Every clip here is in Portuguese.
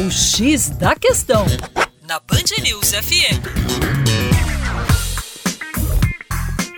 O X da Questão, na Band News FM.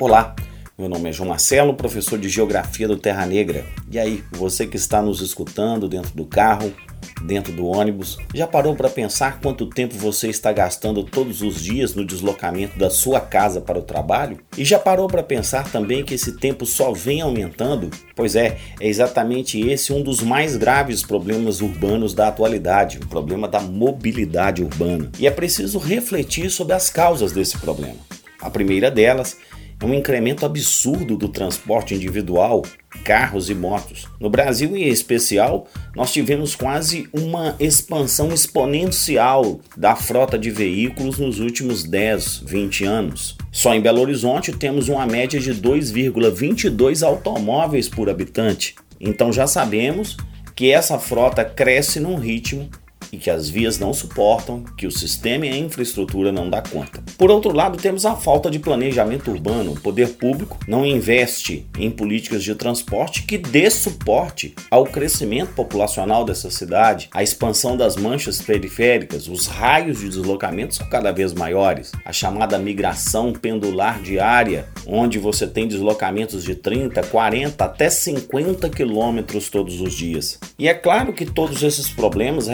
Olá, meu nome é João Marcelo, professor de Geografia do Terra Negra. E aí, você que está nos escutando dentro do carro, dentro do ônibus, já parou para pensar quanto tempo você está gastando todos os dias no deslocamento da sua casa para o trabalho? E já parou para pensar também que esse tempo só vem aumentando? Pois é, é exatamente esse um dos mais graves problemas urbanos da atualidade, o problema da mobilidade urbana. E é preciso refletir sobre as causas desse problema. A primeira delas um incremento absurdo do transporte individual, carros e motos. No Brasil, em especial, nós tivemos quase uma expansão exponencial da frota de veículos nos últimos 10, 20 anos. Só em Belo Horizonte temos uma média de 2,22 automóveis por habitante. Então já sabemos que essa frota cresce num ritmo e que as vias não suportam, que o sistema e a infraestrutura não dá conta. Por outro lado, temos a falta de planejamento urbano. O poder público não investe em políticas de transporte que dê suporte ao crescimento populacional dessa cidade, a expansão das manchas periféricas, os raios de deslocamento são cada vez maiores, a chamada migração pendular diária, onde você tem deslocamentos de 30, 40 até 50 quilômetros todos os dias. E é claro que todos esses problemas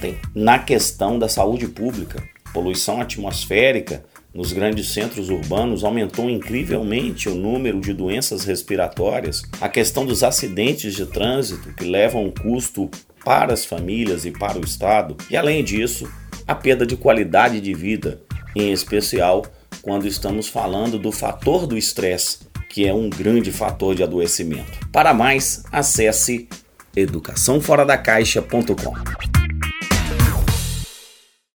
refletem na questão da saúde pública. Poluição atmosférica nos grandes centros urbanos aumentou incrivelmente o número de doenças respiratórias. A questão dos acidentes de trânsito que levam um custo para as famílias e para o Estado. E além disso, a perda de qualidade de vida, em especial quando estamos falando do fator do estresse, que é um grande fator de adoecimento. Para mais, acesse educaçãoforadacaixa.com.